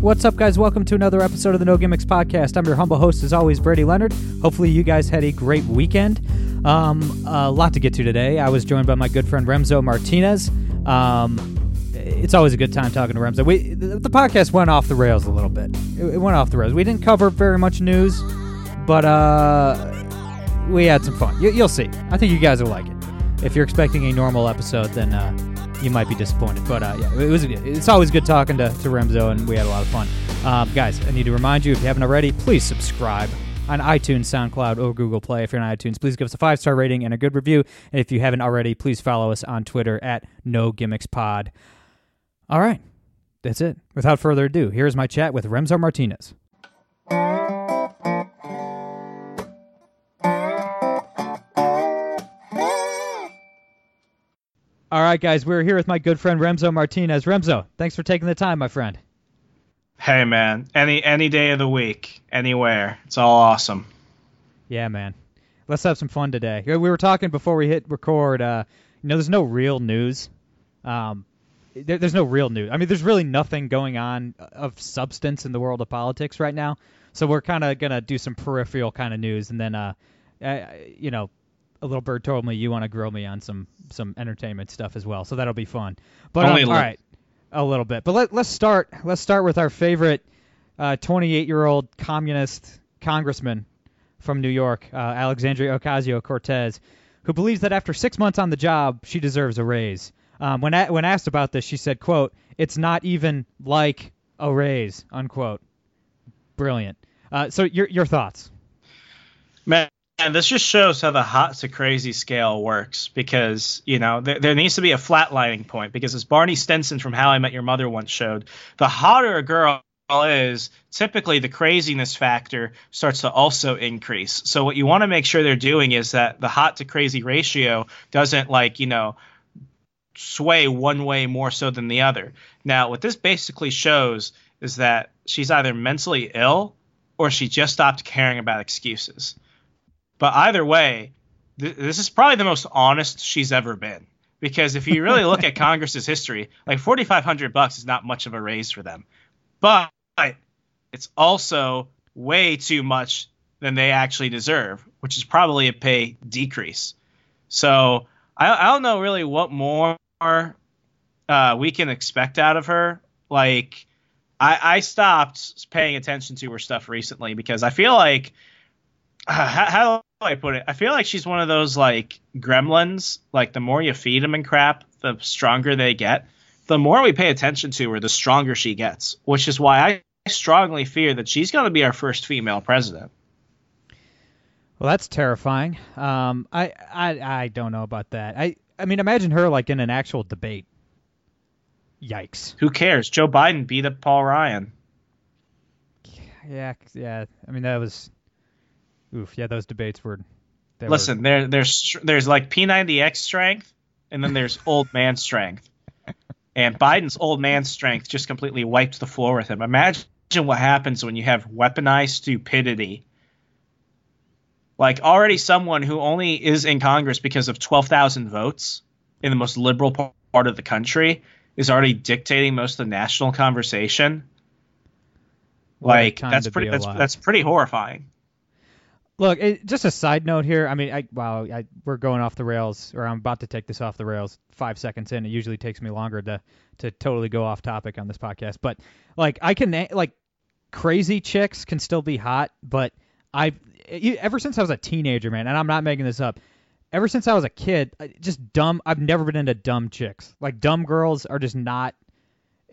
What's up, guys? Welcome to another episode of the No Gimmicks Podcast. I'm your humble host, as always, Brady Leonard. Hopefully, you guys had a great weekend. Um, a lot to get to today. I was joined by my good friend Remso Martinez. Um, it's always a good time talking to Remso. We the, podcast went off the rails a little bit. It, went off the rails. We didn't cover very much news, but uh, we had some fun. You, you'll see. I think you guys will like it. If you're expecting a normal episode, then uh, you might be disappointed. But uh, yeah, it was. It's always good talking to, to Remso, and we had a lot of fun. Um, guys, I need to remind you if you haven't already, please subscribe on iTunes, SoundCloud, or Google Play. If you're on iTunes, please give us a five star rating and a good review. And if you haven't already, please follow us on Twitter at No Gimmicks Pod. All right, that's it. Without further ado, here's my chat with Remso Martinez. All right, guys, we're here with my good friend Remso Martinez. Remso, thanks for taking the time, my friend. Hey man, any any day of the week, anywhere, it's all awesome. Yeah, man. Let's have some fun today. We were talking before we hit record. Uh, you know, there's no real news. Um, there, there's no real news. I mean, there's really nothing going on of substance in the world of politics right now. So we're kind of gonna do some peripheral kind of news, and then, uh, uh, you know, a little bird told me you want to grill me on some some entertainment stuff as well. So that'll be fun. But Only um, a all little. right, a little bit. But let, let's start. Let's start with our favorite 28 year old communist congressman from New York, uh, Alexandria Ocasio Cortez, who believes that after six months on the job, she deserves a raise. Um, when a- when asked about this, she said, "quote It's not even like a raise." Unquote. Brilliant. Uh, so your your thoughts? Man, and this just shows how the hot to crazy scale works because, you know, there, there needs to be a flatlining point because as Barney Stinson from How I Met Your Mother once showed, the hotter a girl is, typically the craziness factor starts to also increase. So what you want to make sure they're doing is that the hot to crazy ratio doesn't like, you know, sway one way more so than the other. Now, what this basically shows is that she's either mentally ill or she just stopped caring about excuses. But either way, th- this is probably the most honest she's ever been. Because if you really look at Congress's history, like 4,500 bucks is not much of a raise for them, but it's also way too much than they actually deserve, which is probably a pay decrease. So I, I don't know really what more uh, we can expect out of her. Like I, I stopped paying attention to her stuff recently because I feel like uh, how, how I put it? I feel like she's one of those like gremlins. Like the more you feed them and crap, the stronger they get. The more we pay attention to her, the stronger she gets. Which is why I strongly fear that she's going to be our first female president. Well, that's terrifying. Um, I, I I don't know about that. I I mean, imagine her like in an actual debate. Yikes. Who cares? Joe Biden beat up Paul Ryan. Yeah, yeah. I mean, that was. Oof. Yeah, those debates were. They were- Listen, there there's there's like P90X strength, and then there's old man strength. And Biden's old man strength just completely wiped the floor with him. Imagine what happens when you have weaponized stupidity. Like already someone who only is in Congress because of 12,000 votes in the most liberal part of the country is already dictating most of the national conversation. What Like that's pretty that's that's pretty horrifying. Look, it, just a side note here. I mean, I wow, I, we're going off the rails, or I'm about to take this off the rails. Five seconds in, it usually takes me longer to to totally go off topic on this podcast. But like, I can eh, like crazy chicks can still be hot, but I've eh, e- ever since I was a teenager, man, and I'm not making this up. Ever since I was a kid, just dumb. I've never been into dumb chicks. Like dumb girls are just not.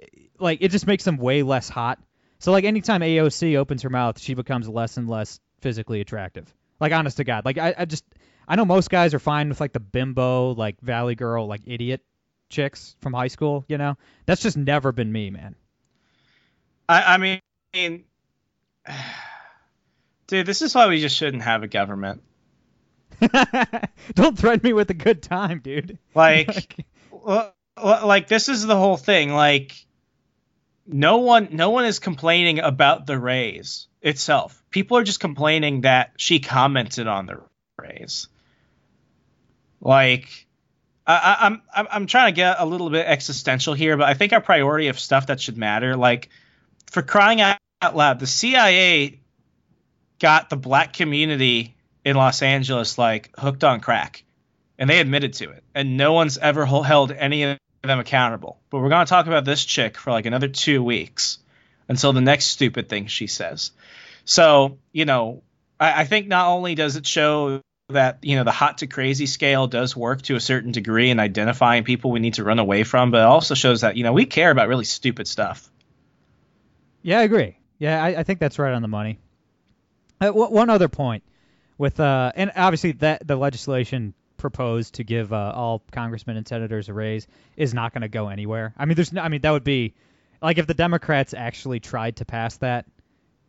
Eh, like it just makes them way less hot. So like anytime AOC opens her mouth, she becomes less and less physically attractive. Like honest to God, like I, I just I know most guys are fine with like the bimbo, like valley girl, like idiot chicks from high school. You know, that's just never been me, man. I, I mean, Dude, this is why we just shouldn't have a government. Don't threaten me with a good time, dude. Like, well, like this is the whole thing. Like, no one, no one is complaining about the raise itself. People are just complaining that she commented on the raise. Like, I, I'm, I'm, I'm trying to get a little bit existential here, but I think our priority of stuff that should matter, like, for crying out loud, the CIA got the black community in Los Angeles like hooked on crack, and they admitted to it, and no one's ever held any of them accountable. But we're gonna talk about this chick for like another two weeks until the next stupid thing she says. So you know, I, I think not only does it show that you know the hot to crazy scale does work to a certain degree in identifying people we need to run away from, but it also shows that you know we care about really stupid stuff. Yeah, I agree. Yeah, I, I think that's right on the money. Uh, w- one other point with uh, and obviously that the legislation proposed to give uh, all congressmen and senators a raise is not going to go anywhere. I mean, there's no, I mean that would be like if the Democrats actually tried to pass that,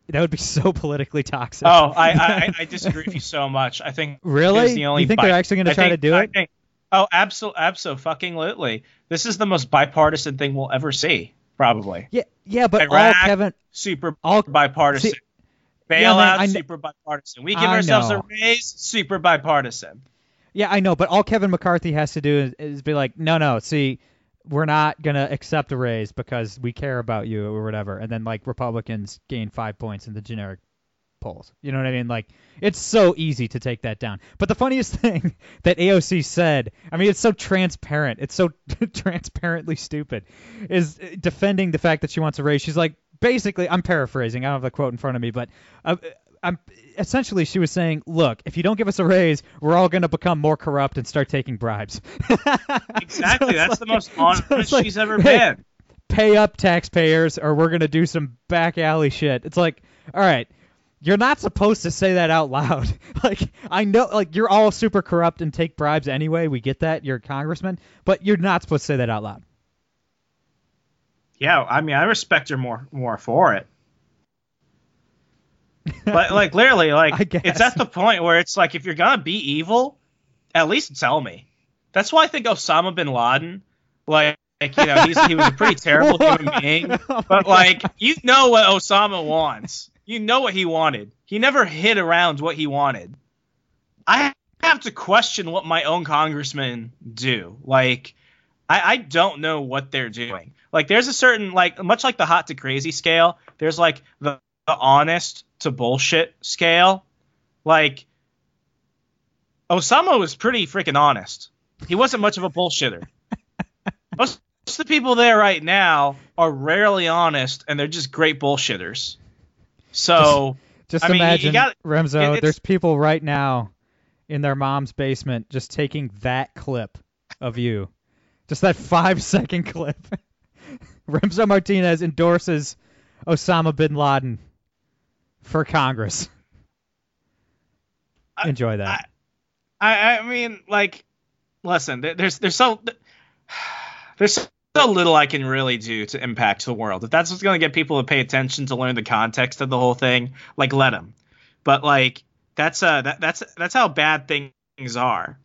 that would be so politically toxic. Oh, I I, I disagree with you so much. I think really, the only you think bi- they're actually going to try think- to do I it? think- oh, absolutely, absolutely. fucking literally. This is the most bipartisan thing we'll ever see, probably. yeah, yeah, but all Kevin, super all bipartisan. see- Bailout, Yeah, man, I super bipartisan. We give I ourselves know. a raise, super bipartisan. Yeah, I know, but all Kevin McCarthy has to do is, is be like, no, no, see, we're not gonna accept a raise because we care about you or whatever, and then like Republicans gain five points in the generic polls. You know what I mean? Like, it's so easy to take that down. But the funniest thing that AOC said, I mean, it's so transparent, it's so transparently stupid, is defending the fact that she wants a raise. She's like, basically, I'm paraphrasing. I don't have the quote in front of me, but. Uh, I'm essentially she was saying, look, if you don't give us a raise, we're all going to become more corrupt and start taking bribes. Exactly. So That's the like- most so honest it's like, she's ever hey, been. Pay up, taxpayers, or we're going to do some back alley shit. It's like, all right, you're not supposed to say that out loud. like, I know, like, you're all super corrupt and take bribes anyway. We get that. You're a congressman, but you're not supposed to say that out loud. Yeah, I mean, I respect her more more for it. But like, literally, like, it's at the point where it's like, if you're gonna be evil, at least tell me. That's why I think Osama bin Laden, like, like you know, he's, he was a pretty terrible human being. Oh But like, you know what Osama wants. You know what he wanted. He never hid around what he wanted. I have to question what my own congressmen do. Like, I, I don't know what they're doing. Like, there's a certain like, much like the hot to crazy scale. There's like the, the honest to bullshit scale. Like, Osama was pretty freaking honest. He wasn't much of a bullshitter. Most, most of the people there right now are rarely honest, and they're just great bullshitters. So, Just I mean, imagine, got- Remso, it- there's people right now in their mom's basement just taking that clip of you. Just that five second clip. Remso Martinez endorses Osama bin Laden for Congress. I- Enjoy that. I, I mean, like, listen, there- there's there's so there's so little I can really do to impact the world. If that's what's going to get people to pay attention to learn the context of the whole thing, like, let them. But like, that's uh that, that's that's how bad things are.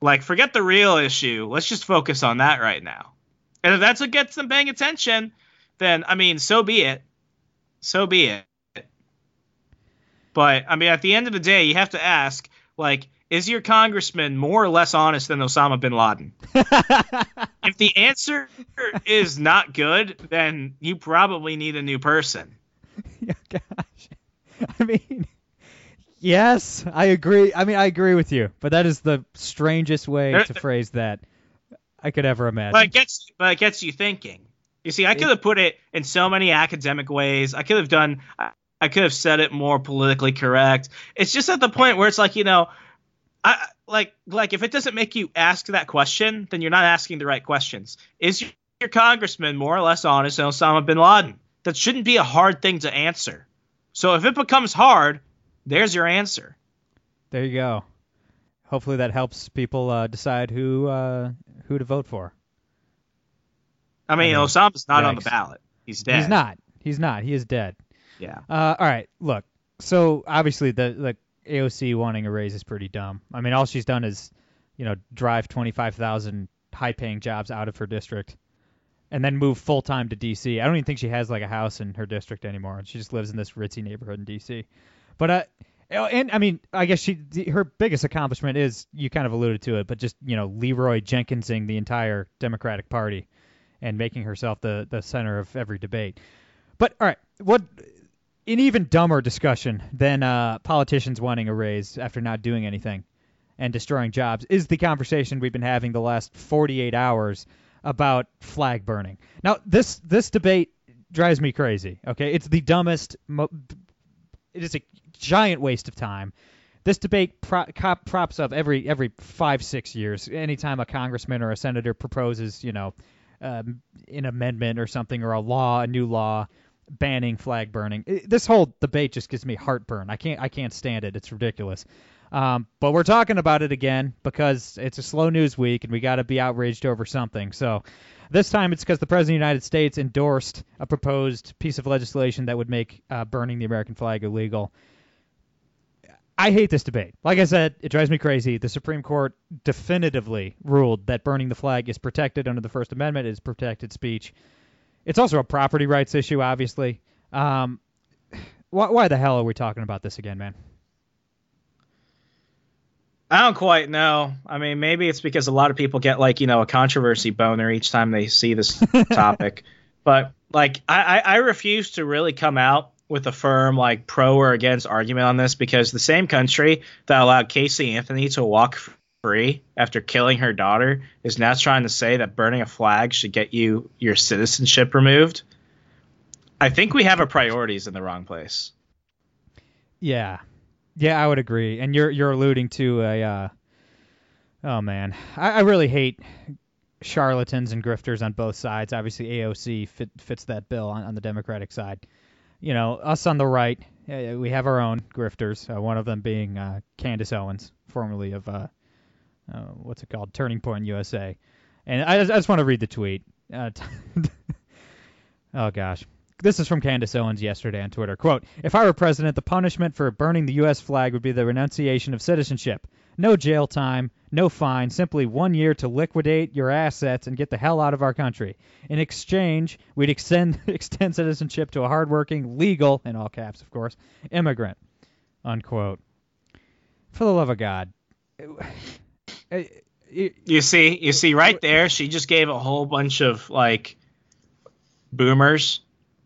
Like, forget the real issue. Let's just focus on that right now. And if that's what gets them paying attention, then I mean, so be it. So be it. But I mean, at the end of the day, you have to ask, like, is your congressman more or less honest than Osama bin Laden? if the answer is not good, then you probably need a new person. Yeah, gosh. I mean, yes, I agree. I mean, I agree with you, but that is the strangest way There- to phrase that I could ever imagine. But it gets but it gets you thinking. You see, I could have put it in so many academic ways. I could have done I, could have said it more politically correct. It's just at the point where it's like, you know, I like like if it doesn't make you ask that question, then you're not asking the right questions. Is your, your congressman more or less honest than Osama bin Laden? That shouldn't be a hard thing to answer. So if it becomes hard, there's your answer. There you go. Hopefully that helps people uh, decide who uh, who to vote for. I mean, I mean, Osama's not on the ballot. He's dead. He's not. He's not. He is dead. Yeah. Uh, all right. Look. so obviously the the AOC wanting a raise is pretty dumb. I mean, all she's done is, you know, drive 25,000 high-paying jobs out of her district, and then move full time to D.C. I don't even think she has like a house in her district anymore. She just lives in this ritzy neighborhood in D.C. But uh, and I mean, I guess she her biggest accomplishment is you kind of alluded to it, but just you know Leroy Jenkinsing the entire Democratic Party and making herself the the center of every debate. But all right, what an even dumber discussion than uh, politicians wanting a raise after not doing anything and destroying jobs is the conversation we've been having the last 48 hours about flag burning. Now, this this debate drives me crazy. Okay, it's the dumbest. Mo- it is a giant waste of time. This debate pro- cop- props up every every five six years. Anytime a congressman or a senator proposes, you know, um, an amendment or something or a law, a new law banning flag burning. This whole debate just gives me heartburn. I can't I can't stand it. It's ridiculous. Um, but we're talking about it again because it's a slow news week and we got to be outraged over something. So this time it's because the President of the United States endorsed a proposed piece of legislation that would make uh, burning the American flag illegal. I hate this debate. Like I said, it drives me crazy. The Supreme Court definitively ruled that burning the flag is protected under the First Amendment, is protected speech. It's also a property rights issue, obviously. Um, why, why the hell are we talking about this again, man? I don't quite know. I mean, maybe it's because a lot of people get like you know a controversy boner each time they see this topic. But like, I, I refuse to really come out with a firm like pro or against argument on this because the same country that allowed Casey Anthony to walk free after killing her daughter is now trying to say that burning a flag should get you your citizenship removed. I think we have our priorities in the wrong place. Yeah, yeah, I would agree. And you're you're alluding to a. Uh, oh man, I, I really hate charlatans and grifters on both sides. Obviously, AOC fit, fits that bill on, on the Democratic side. You know, us on the right, uh, we have our own grifters. Uh, one of them being uh, Candace Owens, formerly of uh, uh, what's it called, Turning Point USA. And I, I just want to read the tweet. Uh, oh gosh. This is from Candace Owens yesterday on Twitter. Quote, If I were president, the punishment for burning the U.S. flag would be the renunciation of citizenship. No jail time, no fine, simply one year to liquidate your assets and get the hell out of our country. In exchange, we'd extend, extend citizenship to a hardworking, legal, in all caps, of course, immigrant. Unquote. For the love of God. Uh, you see, you see right there, she just gave a whole bunch of like boomers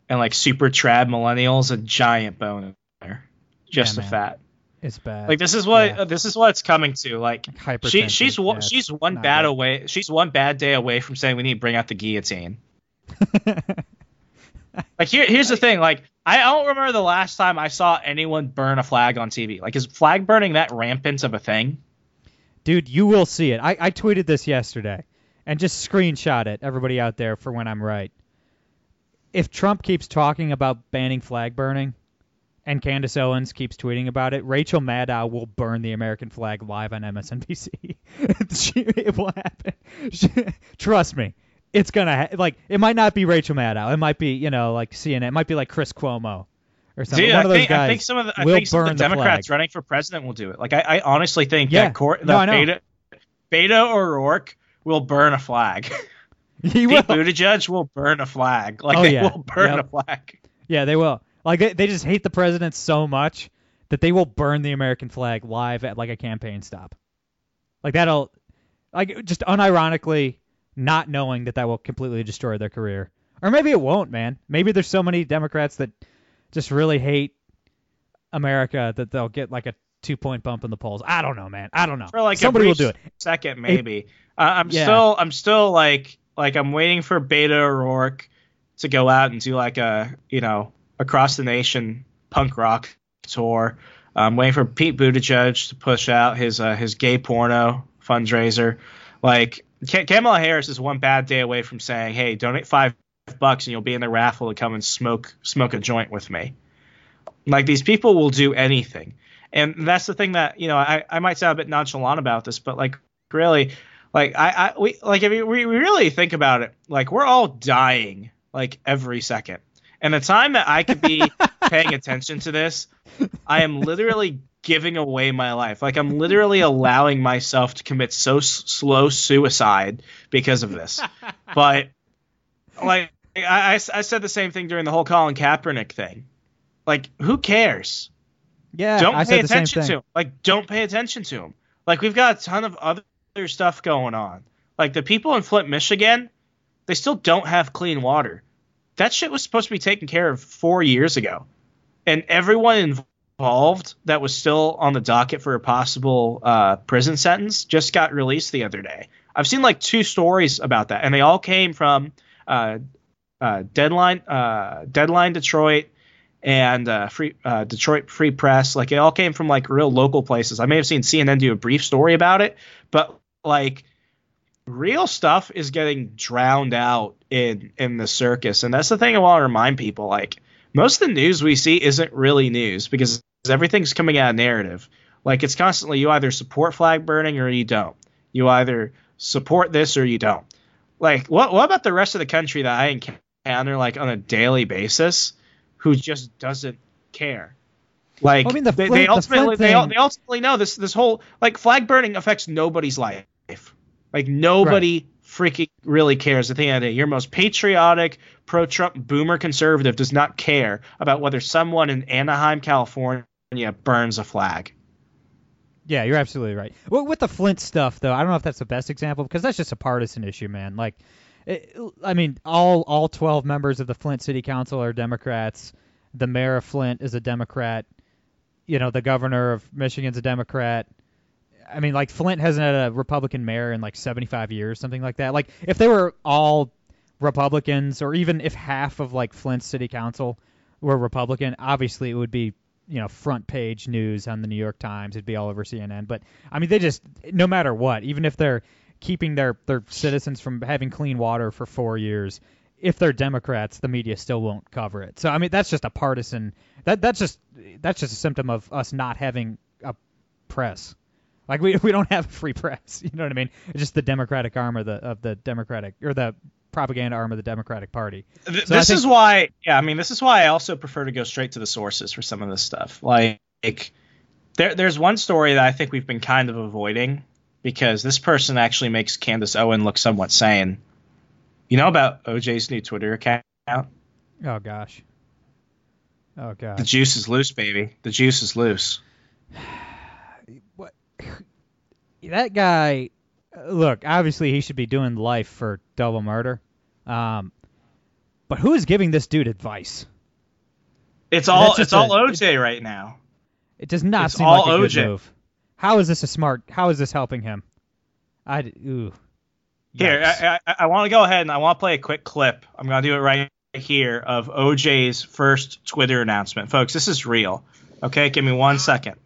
and like super trad millennials a giant boner just Yeah, a man. fat. It's bad. Like this is what Yeah. this is what it's coming to. Like she she's yeah, she's one bad good. away. She's one bad day away from saying we need to bring out the guillotine. Like here here's the thing. Like I don't remember the last time I saw anyone burn a flag on TV. Like is flag burning that rampant of a thing? Dude, you will see it. I, I tweeted this yesterday and just screenshot it, everybody out there, for when I'm right. If Trump keeps talking about banning flag burning and Candace Owens keeps tweeting about it, Rachel Maddow will burn the American flag live on MSNBC. It will happen. Trust me. It's gonna ha- like it might not be Rachel Maddow. It might be you know like CNN. It might be like Chris Cuomo or something. Dude, One I of those think, guys I think some of the, I think some of the Democrats running for president will do it. Like I, I honestly think Yeah. that Cor- No, I. Beto O'Rourke will burn a flag. He will. Pete Buttigieg will burn a flag. Like Oh, they yeah. will burn Yep. a flag. Yeah, they will. Like they, they just hate the president so much that they will burn the American flag live at like a campaign stop. Like that'll like just unironically not knowing that that will completely destroy their career. Or maybe it won't, man. Maybe there's so many Democrats that just really hate America that they'll get like a two point bump in the polls. I don't know, man. I don't know. For like Somebody will do it. Second, maybe. Uh, I'm Yeah. still I'm still like like I'm waiting for Beto O'Rourke to go out and do like a you know across the nation punk rock tour. I'm waiting for Pete Buttigieg to push out his uh, his gay porno fundraiser. Like Ka- Kamala Harris is one bad day away from saying, "Hey, donate five bucks and you'll be in the raffle to come and smoke smoke a joint with me." Like these people will do anything, and that's the thing that you know I, I might sound a bit nonchalant about this, but like really, like I, I we like if we, we really think about it, like we're all dying like every second, and the time that I could be paying attention to this, I am literally giving away my life. Like I'm literally allowing myself to commit so s- slow suicide because of this. But like I, I, I said the same thing during the whole Colin Kaepernick thing. Like who cares? Yeah, don't I pay said the same attention thing. to him. Like, don't pay attention to him. Like, we've got a ton of other stuff going on. Like, the people in Flint, Michigan, they still don't have clean water. That shit was supposed to be taken care of four years ago. And everyone involved that was still on the docket for a possible uh, prison sentence just got released the other day. I've seen like two stories about that, and they all came from uh, uh, Deadline, uh, Deadline Detroit, and uh, Free uh, Detroit Free Press. Like it all came from like real local places. I may have seen CNN do a brief story about it, but like real stuff is getting drowned out in in the circus, and that's the thing I want to remind people. Like most of the news we see isn't really news because everything's coming out of narrative. Like it's constantly you either support flag burning or you don't. You either support this or you don't. Like what what about the rest of the country that I encounter like on a daily basis who just doesn't care? Like Well, I mean, the they, they the ultimately they, thing- they ultimately know this this whole like flag burning affects nobody's life. Like nobody freaking really cares. At the end of day, your most patriotic pro-Trump boomer conservative does not care about whether someone in Anaheim, California, burns a flag. Yeah, you're absolutely right. Well, with the Flint stuff, though, I don't know if that's the best example because that's just a partisan issue, man. Like, I mean, all all 12 members of the Flint City Council are Democrats. The mayor of Flint is a Democrat. You know, the governor of Michigan's a Democrat. I mean, like Flint hasn't had a Republican mayor in like 75 years, something like that. Like, if they were all Republicans, or even if half of like Flint City Council were Republican, obviously it would be you know front page news on the New York Times. It'd be all over CNN. But I mean, they just no matter what, even if they're keeping their their citizens from having clean water for four years, if they're Democrats, the media still won't cover it. So I mean, that's just a partisan. That that's just that's just a symptom of us not having a press. Like we we don't have a free press. You know what I mean? It's just the Democratic arm of the of the Democratic or the propaganda arm of the Democratic Party. So this think- is why, yeah, I mean, this is why I also prefer to go straight to the sources for some of this stuff. Like, there, there's one story that I think we've been kind of avoiding because this person actually makes Candace Owen look somewhat sane. You know about OJ's new Twitter account? Oh gosh. Oh god. The juice is loose, baby. The juice is loose. What? That guy. Look, obviously he should be doing life for double murder. Um, but who is giving this dude advice? It's all That's just it's all a- OJ right now. It does not It's seem all like a good OJ. move. How is this a smart? How is this helping him? I d- ooh. Here, I, I, I want to go ahead and I want to play a quick clip. I'm going to do it right here of OJ's first Twitter announcement. Folks, this is real. Okay, give me one second.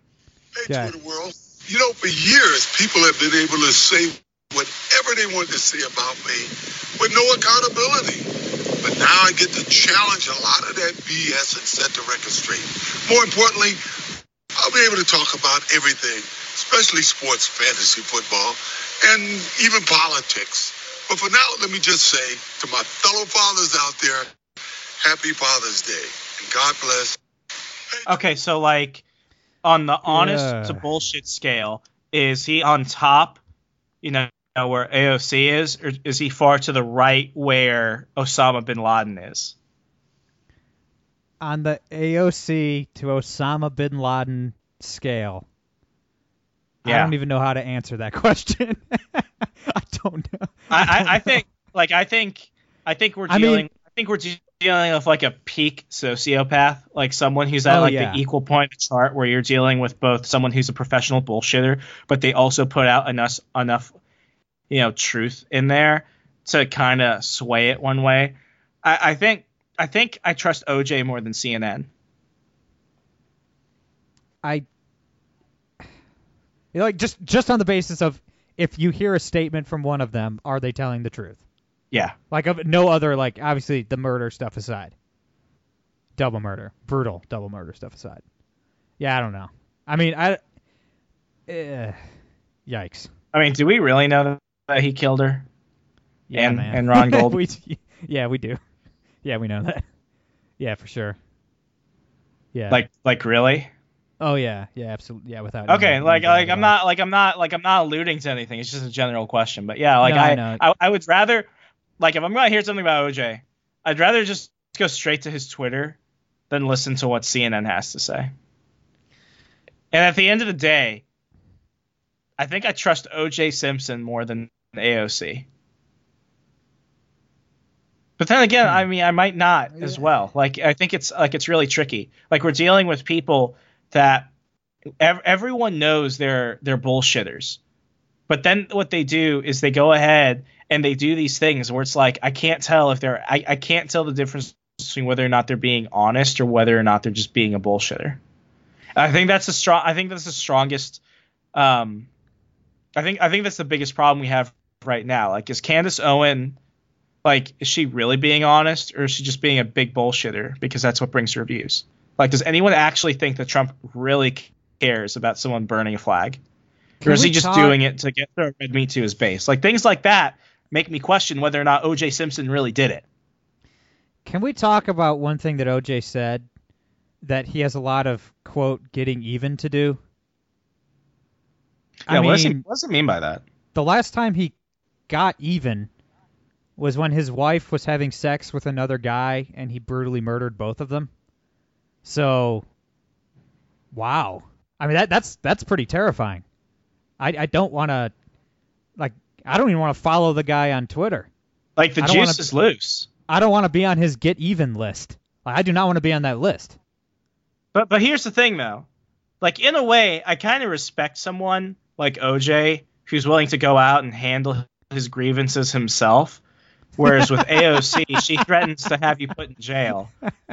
Hey, Okay. Twitter world. You know, for years, people have been able to say whatever they want to say about me with no accountability. But now I get to challenge a lot of that BS and set the record straight. More importantly, I'll be able to talk about everything, especially sports, fantasy football, and even politics. But for now, let me just say to my fellow fathers out there, happy Father's Day. And God bless. Okay, so like on the honest Yeah. to bullshit scale, is he on top, you know, where AOC is, or is he far to the right where Osama bin Laden is? On the AOC to Osama bin Laden scale, I don't even know how to answer that question. I don't know. I, I, I think like I think I think we're I mean- dealing I, think we're dealing with like a peak sociopath, like someone who's at Oh, like yeah. the equal point of the chart where you're dealing with both someone who's a professional bullshitter, but they also put out enough enough you know truth in there to kind of sway it one way. I, I think I think I trust OJ more than CNN. I You know, like just just on the basis of if you hear a statement from one of them, are they telling the truth? Yeah. Like of no other like obviously the murder stuff aside. Double murder, brutal double murder stuff aside. Yeah, I don't know. I mean, I eh, yikes. I mean, do we really know that he killed her? Yeah, And- man. and Ron Gold. we, yeah, we do. Yeah, we know that. Yeah, for sure. Yeah. Like like really? Oh yeah, yeah, absolutely. Yeah, without. Okay, like like I'm not like I'm not like I'm not alluding to anything. It's just a general question. But yeah, like No, I I, know. I I would rather like if I'm gonna hear something about OJ, I'd rather just go straight to his Twitter than listen to what CNN has to say. And at the end of the day, I think I trust OJ Simpson more than AOC. But then again, hmm. I mean, I might not as well. Like, I think it's like it's really tricky. Like, we're dealing with people that ev- everyone knows they're they're bullshitters, but then what they do is they go ahead and they do these things where it's like I can't tell if they're I, I can't tell the difference between whether or not they're being honest or whether or not they're just being a bullshitter. I think that's the strong. I think that's the strongest. Um, I think I think that's the biggest problem we have right now. Like, is Candace Owen, like, is she really being honest, or is she just being a big bullshitter because that's what brings her views? Like, does anyone actually think that Trump really cares about someone burning a flag, Can or is he just talk- doing it to get the red meat to his base? Like things like that make me question whether or not O.J. Simpson really did it. Can we talk about one thing that OJ said that he has a lot of quote getting even to do? Yeah, I what, does he, what does he mean by that? the last time he got even was when his wife was having sex with another guy and he brutally murdered both of them. So, wow. I mean that that's that's pretty terrifying. I I don't want to like I don't even want to follow the guy on Twitter. Like the juice wanna- is loose. I don't want to be on his get even list. Like, I do not want to be on that list. But but here's the thing though. Like in a way, I kind of respect someone like OJ who's willing to go out and handle his grievances himself. Whereas with AOC, she threatens to have you put in jail.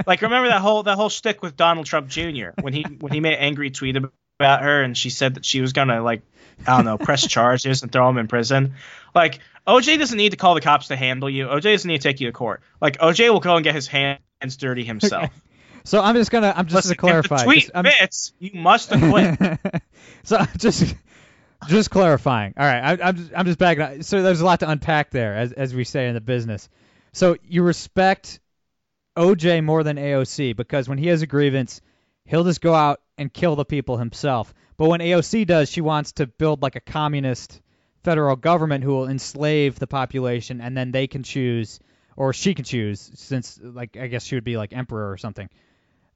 Like remember that whole that whole shtick with Donald Trump Jr. when he when he made an angry tweet about her and she said that she was gonna like I don't know press charges and throw him in prison. Like OJ doesn't need to call the cops to handle you. OJ doesn't need to take you to court. Like OJ will go and get his hands dirty himself. So I'm just gonna I'm just Listen, to clarify. if the tweet just- fits, you must acquit. so I just just clarifying. All right, I, I'm just, I'm just backing. Up. So there's a lot to unpack there, as as we say in the business. So you respect OJ more than AOC because when he has a grievance, he'll just go out and kill the people himself. But when AOC does, she wants to build like a communist federal government who will enslave the population, and then they can choose, or she can choose, since like I guess she would be like emperor or something,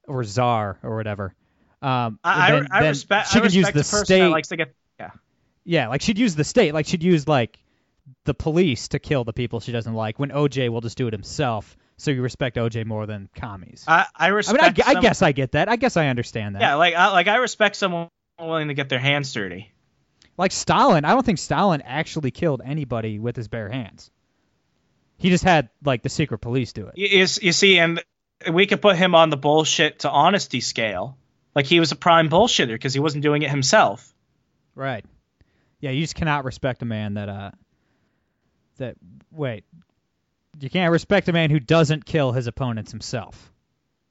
or czar or whatever. Um, I, then- I, I respect. She I could use respect the person state. that likes to get. Yeah. Like she'd use the state, like she'd use like the police to kill the people she doesn't like. When OJ will just do it himself, so you respect OJ more than commies. I, I I mean, I, I guess I get that. I guess I understand that. Yeah, like I, like I respect someone willing to get their hands dirty. Like Stalin, I don't think Stalin actually killed anybody with his bare hands. He just had like the secret police do it. You, you, you see, and we could put him on the bullshit to honesty scale. Like he was a prime bullshitter because he wasn't doing it himself. Right. Yeah, you just cannot respect a man that uh that wait. You can't respect a man who doesn't kill his opponents himself.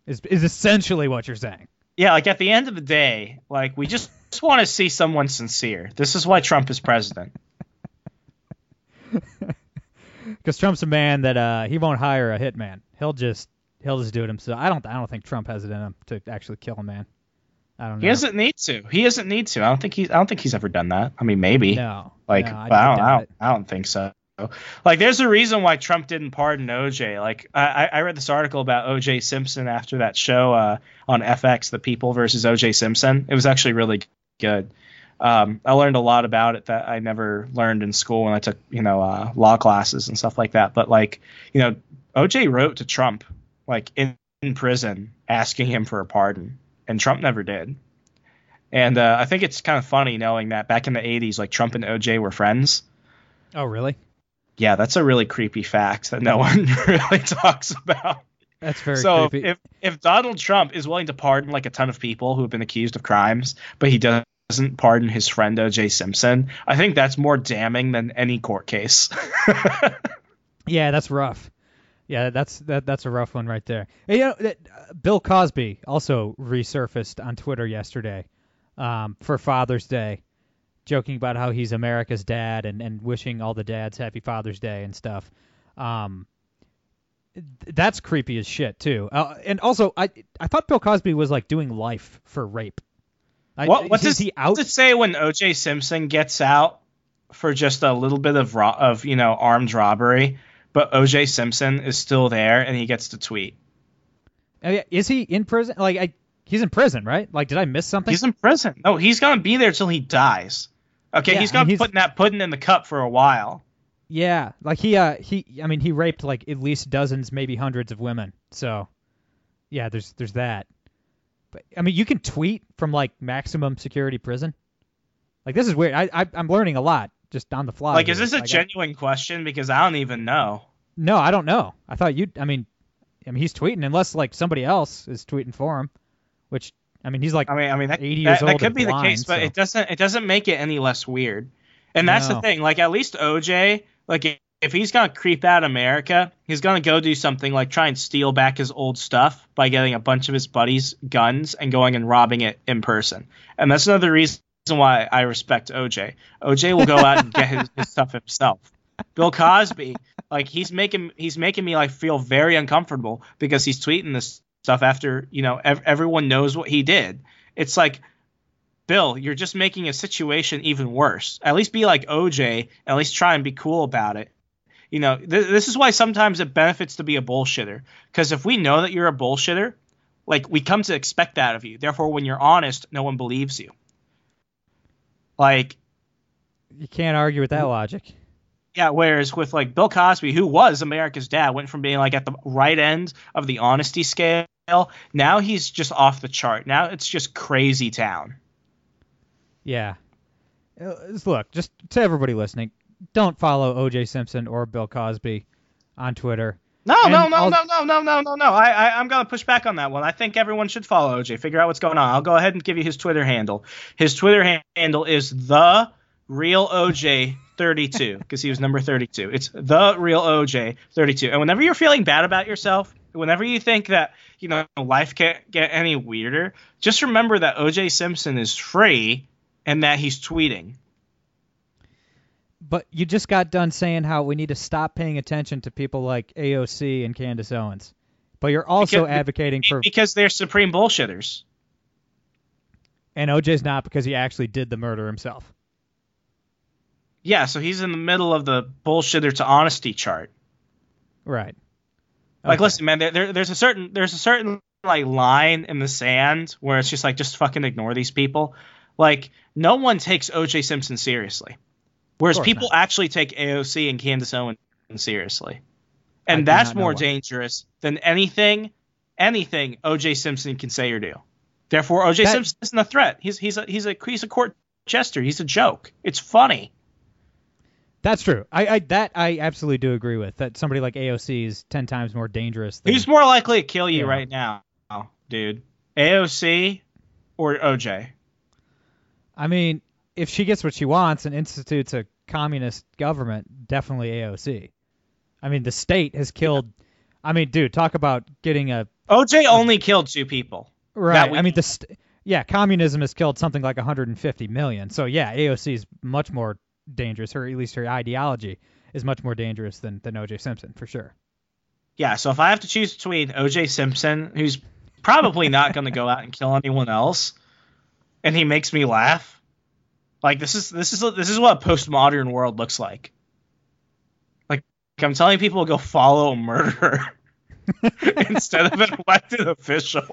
Is is essentially what you're saying. Yeah, like at the end of the day, like we just, just want to see someone sincere. This is why Trump is president. Because Trump's a man that uh, he won't hire a hitman. He'll just he'll just do it himself. I don't I don't think Trump has it in him to actually kill a man. I don't know. He doesn't need to. He doesn't need to. I don't think he. I don't think he's ever done that. I mean, maybe. No. Like, no, I, but I, don't, I, don't. I don't think so. Like, there's a reason why Trump didn't pardon OJ. Like, I, I read this article about OJ Simpson after that show uh, on FX, The People versus OJ Simpson. It was actually really good. Um, I learned a lot about it that I never learned in school when I took, you know, uh, law classes and stuff like that. But like, you know, OJ wrote to Trump, like in, in prison, asking him for a pardon, and Trump never did. And uh, I think it's kind of funny knowing that back in the 80s, like Trump and OJ were friends. Oh really? Yeah, that's a really creepy fact that no one really talks about. That's very so creepy. if if Donald Trump is willing to pardon like a ton of people who have been accused of crimes, but he doesn't pardon his friend O.J. Simpson, I think that's more damning than any court case. yeah, that's rough. Yeah, that's that that's a rough one right there. Hey, you know, that, uh, Bill Cosby also resurfaced on Twitter yesterday um, for Father's Day, joking about how he's America's dad and, and wishing all the dads happy Father's Day and stuff. Um, That's creepy as shit too. Uh, and also, I I thought Bill Cosby was like doing life for rape. I, What, does he out? it say when O.J. Simpson gets out for just a little bit of ro- of you know armed robbery, but O.J. Simpson is still there and he gets to tweet? Oh, yeah, Is he in prison? Like, I, he's in prison, right? Like, did I miss something? He's in prison. No, he's gonna be there till he dies. Okay, Yeah, he's gonna he's- put that pudding in the cup for a while. Yeah, like he uh he I mean he raped like at least dozens, maybe hundreds of women. So yeah, there's there's that. But I mean you can tweet from like maximum security prison. Like this is weird. I, I I'm learning a lot just on the fly. Like, is this a Like, I- genuine question? Because I don't even know. no, I don't know. I thought you. I mean, I mean he's tweeting unless like somebody else is tweeting for him, which I mean he's like I mean, I mean that, 80 years that old could be the case, but so- it doesn't it doesn't make it any less weird. And that's the thing. Like at least OJ, like if- if he's gonna creep out America, he's gonna go do something like try and steal back his old stuff by getting a bunch of his buddies' guns and going and robbing it in person. And that's another reason why I respect OJ. OJ will go out and get his, his stuff himself. Bill Cosby, like he's making he's making me like feel very uncomfortable because he's tweeting this stuff after you know ev- everyone knows what he did. It's like, Bill, you're just making a situation even worse. At least be like OJ. At least try and be cool about it. You know, th- this is why sometimes it benefits to be a bullshitter. Because if we know that you're a bullshitter, like we come to expect that of you. Therefore, when you're honest, no one believes you. Like, you can't argue with that logic. yeah. Whereas with like Bill Cosby, who was America's dad, went from being like at the right end of the honesty scale. Now he's just off the chart. Now it's just crazy town. Yeah. Uh, Look, just to everybody listening, don't follow O.J. Simpson or Bill Cosby on Twitter. No, And no, no, I'll- no, no, no, no, no, no. I, I, I'm gonna push back on that one. I think everyone should follow OJ. Figure out what's going on. I'll go ahead and give you his Twitter handle. His Twitter ha- handle is the real OJ 32 because he was number 32. It's the real OJ 32. And whenever you're feeling bad about yourself, whenever you think that you know life can't get any weirder, just remember that OJ Simpson is free and that he's tweeting. But you just got done saying how we need to stop paying attention to people like AOC and Candace Owens. But you're also Because- advocating for because they're supreme bullshitters. and OJ's not because he actually did the murder himself. Yeah, so he's in the middle of the bullshitter to honesty chart. Right. Like, listen, man, there, there, there's a certain there's a certain like line in the sand where it's just like just fucking ignore these people. Like, no one takes O.J. Simpson seriously, whereas people not. actually take AOC and Candace Owens seriously, and do that's more dangerous than anything anything O.J. Simpson can say or do. Therefore, O.J. That- Simpson isn't a threat. He's he's a he's a he's a court jester. He's a joke. It's funny. That's true. I, I that I absolutely do agree with. That somebody like AOC is ten times more dangerous than Who's more likely to kill you Yeah. right now, dude? AOC or OJ? I mean, if she gets what she wants and institutes a communist government, definitely AOC. I mean, the state has killed. I mean, dude, talk about getting a OJ only killed two people. right. I mean, the st- yeah, communism has killed something like 150 million. So yeah, AOC is much more dangerous, or at least her ideology is much more dangerous than than O.J. Simpson for sure. Yeah, so if I have to choose between OJ Simpson, who's probably not going to go out and kill anyone else, and he makes me laugh, like this is this is this is what a postmodern world looks like. Like I'm telling people to go follow a murderer instead of an elected official.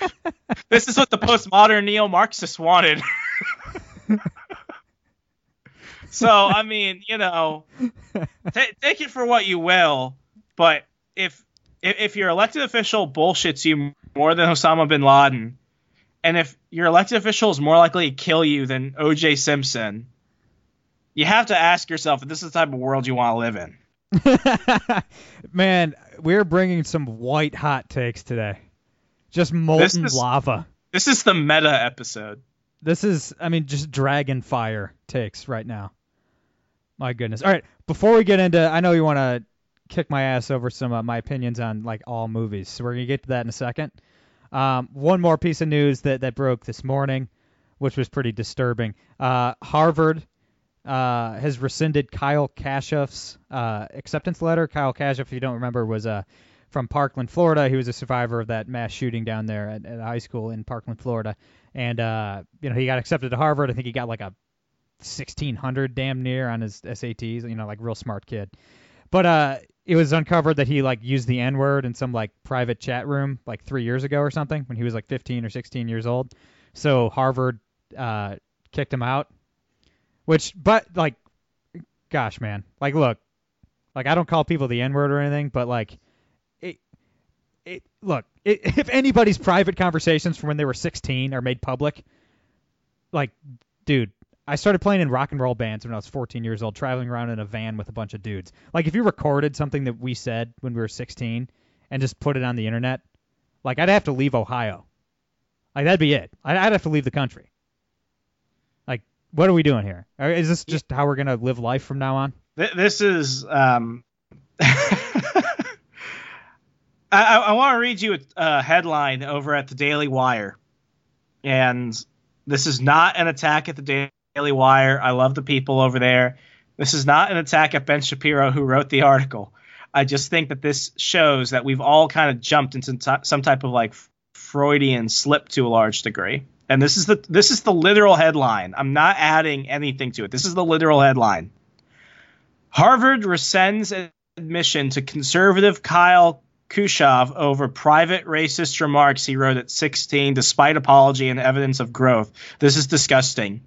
this is what the postmodern neo-Marxists wanted. so I mean, you know, ta take it for what you will, but if if, if your elected official bullshits you more than Osama bin Laden, and if your elected official is more likely to kill you than O.J. Simpson, you have to ask yourself if this is the type of world you want to live in. Man, we're bringing some white hot takes today. Just molten is- lava. This is the meta episode. This is, I mean, just dragon fire takes right now. My goodness. All right, before we get into, I know you want to kick my ass over some of my opinions on like all movies, so we're gonna get to that in a second. Um, one more piece of news that that broke this morning, which was pretty disturbing. Uh, Harvard uh, has rescinded Kyle Kashuv's uh, acceptance letter. Kyle Kashuv, if you don't remember, was uh, from Parkland, Florida. He was a survivor of that mass shooting down there at, at high school in Parkland, Florida. And uh, you know, he got accepted to Harvard. I think he got like a 1600 damn near on his SATs. You know, like real smart kid. But uh, it was uncovered that he like used the N word in some like private chat room like three years ago or something when he was like 15 or 16 years old. So Harvard uh, kicked him out. Which, but like, gosh, man, like, look, like I don't call people the N word or anything, but like, it, it, look, it, if anybody's private conversations from when they were 16 are made public, like, dude, I started playing in rock and roll bands when I was 14 years old, traveling around in a van with a bunch of dudes. Like, if you recorded something that we said when we were 16 and just put it on the internet, like, I'd have to leave Ohio. Like, that'd be it. I'd, I'd have to leave the country. Like, what are we doing here? Is this just how we're gonna live life from now on? This is. Um, I, I, want to read you a, a headline over at the Daily Wire, and this is not an attack at the Daily Wire. I love the people over there. This is not an attack at Ben Shapiro, who wrote the article. I just think that this shows that we've all kind of jumped into t- some type of like Freudian slip to a large degree. And this is the this is the literal headline. I'm not adding anything to it. This is the literal headline. Harvard rescinds admission to conservative Kyle Kashuv over private racist remarks he wrote at 16 despite apology and evidence of growth. This is disgusting.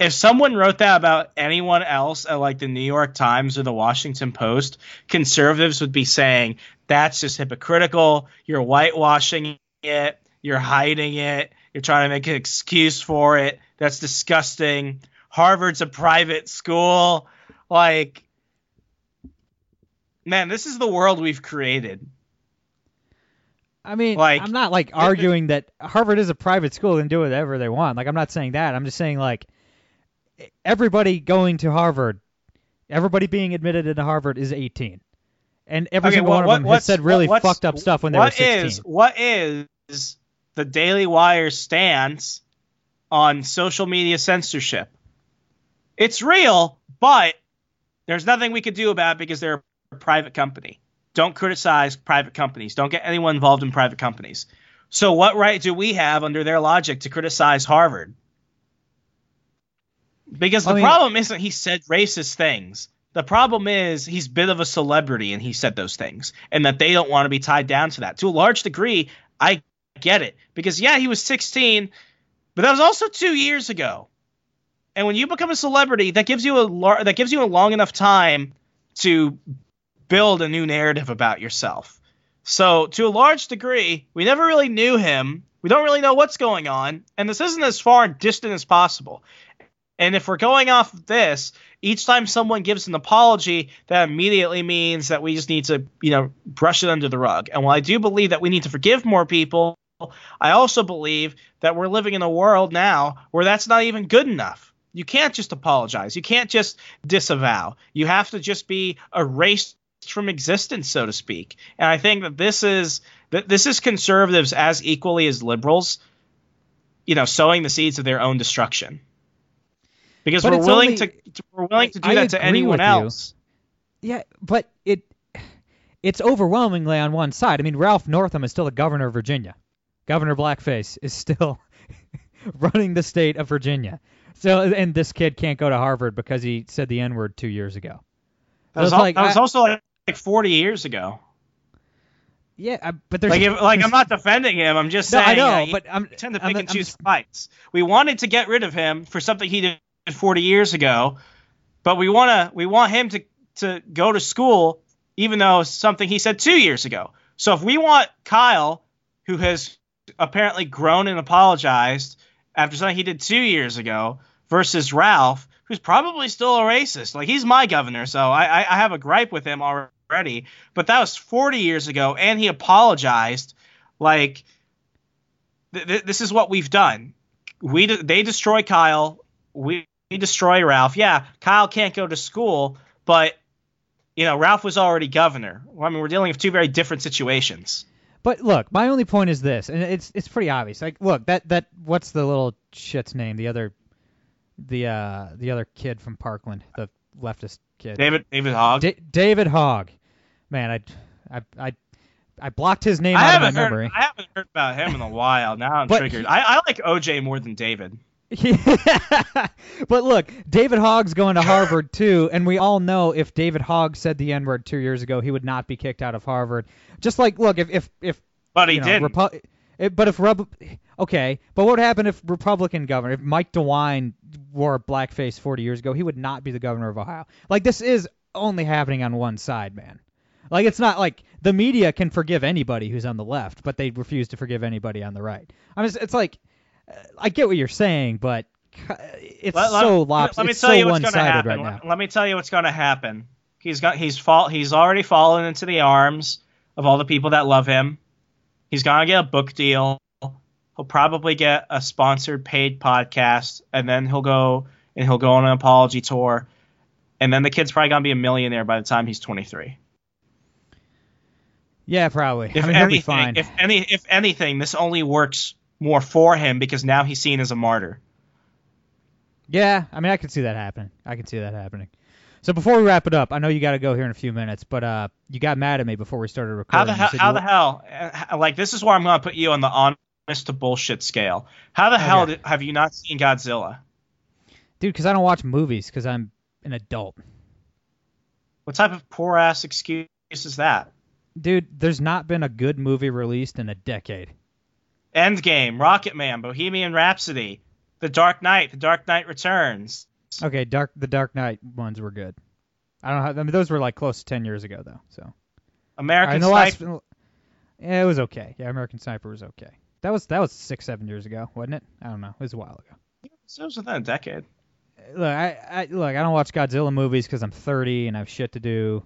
If someone wrote that about anyone else at like the New York Times or the Washington Post, conservatives would be saying that's just hypocritical. You're whitewashing it. You're hiding it. You're trying to make an excuse for it. That's disgusting. Harvard's a private school. Like, man, this is the world we've created. I mean, Like- I'm not like arguing that Harvard is a private school and do whatever they want. Like, I'm not saying that. I'm just saying like everybody going to Harvard, everybody being admitted into Harvard is 18, and every Okay, single well, one of them has said really what's- fucked up stuff when they were what 16. is what is the Daily Wire stance on social media censorship? It's real, but there's nothing we could do about it because they're a private company. Don't criticize private companies. Don't get anyone involved in private companies. So what right do we have under their logic to criticize Harvard? Because the I mean- problem isn't he said racist things. The problem is he's a bit of a celebrity and he said those things, and that they don't want to be tied down to that. To a large degree, I get it because yeah, he was 16, but that was also two years ago. And when you become a celebrity, that gives you a lar- that gives you a long enough time to build a new narrative about yourself. So to a large degree, we never really knew him. We don't really know what's going on, and this isn't as far and distant as possible. And if we're going off of this, each time someone gives an apology, that immediately means that we just need to, you know, brush it under the rug. And while I do believe that we need to forgive more people, I also believe that we're living in a world now where that's not even good enough. You can't just apologize. You can't just disavow. You have to just be erased from existence, so to speak. And I think that this is that this is conservatives as equally as liberals, you know, sowing the seeds of their own destruction. Because But we're willing only- to we're willing to do I that to anyone with you. else. Yeah, but it it's overwhelmingly on one side. I mean, Ralph Northam is still the governor of Virginia. Governor Blackface is still running the state of Virginia. So, and this kid can't go to Harvard because he said the N word two years ago. That was, like, that was I- also like, like 40 years ago. Yeah, I, but there's Like, if, like I'm not defending him. I'm just No, saying. I know, uh, you but I'm- tend to I'm- pick and I'm choose just- fights. We wanted to get rid of him for something he did 40 years ago, but we want to we want him to to go to school, even though something he said two years ago. So if we want Kyle, who has apparently grown and apologized after something he did two years ago, versus Ralph, who's probably still a racist. Like he's my governor, so I, I, I have a gripe with him already. But that was 40 years ago, and he apologized. Like th- th- this is what we've done. We de- they destroy Kyle. We, we destroy Ralph. Yeah, Kyle can't go to school, but you know Ralph was already governor. Well, I mean, we're dealing with two very different situations. But look, my only point is this, and it's it's pretty obvious. Like, look, that that what's the little shit's name? The other the uh the other kid from Parkland, the leftist kid. David David Hogg. Da- David Hogg. Man, I, I, I, I blocked his name I out of my heard. memory. I haven't heard about him in a while. Now I'm triggered. he- I, I like OJ more than David. but look, David Hogg's going to Harvard too, and we all know if David Hogg said the N word two years ago, he would not be kicked out of Harvard. Just like, look, if if if But he you know, didn't. Repu- it- but if Rub- okay, but what would happen if Republican governor, if Mike DeWine wore blackface 40 years ago, he would not be the governor of Ohio. Like this is only happening on one side, man. Like it's not like the media can forgive anybody who's on the left, but they refuse to forgive anybody on the right. I mean, it's, it's like I get what you're saying, but it's Let- let- so let- lops- Let me tell so you what's going to happen. right now. Let, let me tell you what's going to happen. He's got he's fall he's already fallen into the arms of all the people that love him. He's going to get a book deal. He'll probably get a sponsored paid podcast, and then he'll go and he'll go on an apology tour, and then the kid's probably going to be a millionaire by the time he's 23. Yeah, probably. If I mean, anything, fine. if any if anything, this only works more for him because now he's seen as a martyr. Yeah, I mean, I could see that happening. I can see that happening. So before we wrap it up, I know you got to go here in a few minutes, but uh, you got mad at me before we started recording. How the hell? How the hell? uh, Like this is where I'm going to put you on the honest to bullshit scale. How the hell did, have you not seen Godzilla? dude? Because I don't watch movies because I'm an adult. What type of poor ass excuse is that? Dude, there's not been a good movie released in a decade. Endgame, Rocket Man, Bohemian Rhapsody, The Dark Knight, The Dark Knight Returns. Okay, Dark the Dark Knight ones were good. I don't. Have, I mean, those were like close to ten years ago though. So American the last, Sniper. yeah, it was okay. Yeah, American Sniper was okay. That was that was six seven years ago, wasn't it? I don't know. It was a while ago. It was within a decade. Look, I, I look. I don't watch Godzilla movies because I'm 30 and I have shit to do.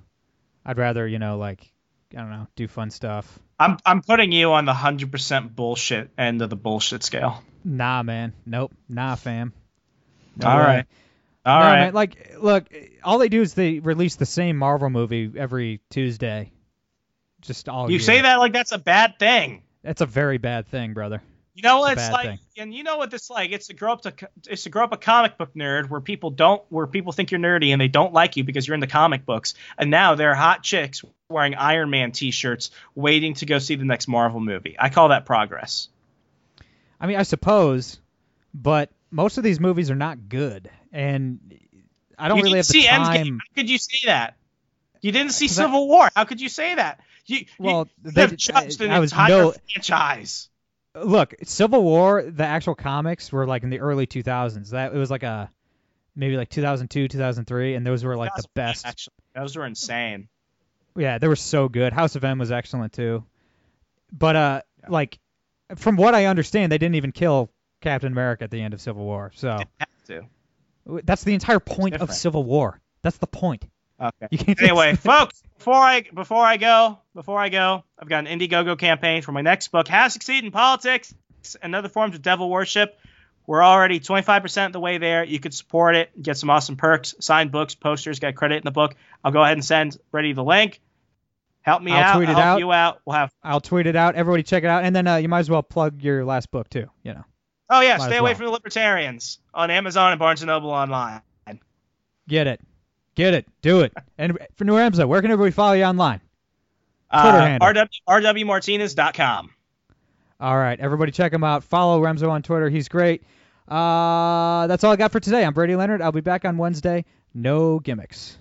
I'd rather, you know, like I don't know, do fun stuff. I'm I'm putting you on the hundred percent bullshit end of the bullshit scale. Nah, man. Nope. Nah, fam. No All way. right. All no, right. man, like, look, all they do is they release the same Marvel movie every Tuesday. Just all you year. say that like that's a bad thing. That's a very bad thing, brother. You know what It's it's, like, thing. and you know what it's like. It's to grow up to it's to grow up a comic book nerd where people don't where people think you're nerdy and they don't like you because you're in the comic books. And now there are hot chicks wearing Iron Man T-shirts waiting to go see the next Marvel movie. I call that progress. I mean, I suppose, but most of these movies are not good, and I don't you really have the see time. Endgame. How could you say that? You didn't see 'Cause I- Civil War. How could you say that? You, Well, you they- have judged I- an I entire no- franchise. Look, Civil War, the actual comics were like in the early 2000s. That it was like a maybe like 2002, 2003, and those were like the best. Actually, those were insane. Yeah, they were so good. House of M was excellent too. But uh, like from what I understand, they didn't even kill Captain America at the end of Civil War. So to. that's the entire point of. Civil War. That's the point. Okay. You can't anyway, folks, before I before I go, before I go, I've got an Indiegogo campaign for my next book, How to Succeed in Politics and Other Forms of Devil Worship. We're already 25% of the way there. You could support it, get some awesome perks, signed books, posters, get credit in the book. I'll go ahead and send Brady the link. Help me I'll out. tweet it I'll help out. you out. We'll have. I'll tweet it out. Everybody check it out, and then uh, you might as well plug your last book too. You know, Oh yeah, Might stay away well. from the libertarians on Amazon and Barnes and Noble online. get it, get it, do it. And for New Ramsey, where can everybody follow you online? Uh, Twitter handle. RW, rwmartinez.com. All right, everybody check him out. Follow Remso on Twitter. He's great. Uh, that's all I got for today. I'm Brady Leonard. I'll be back on Wednesday. No gimmicks.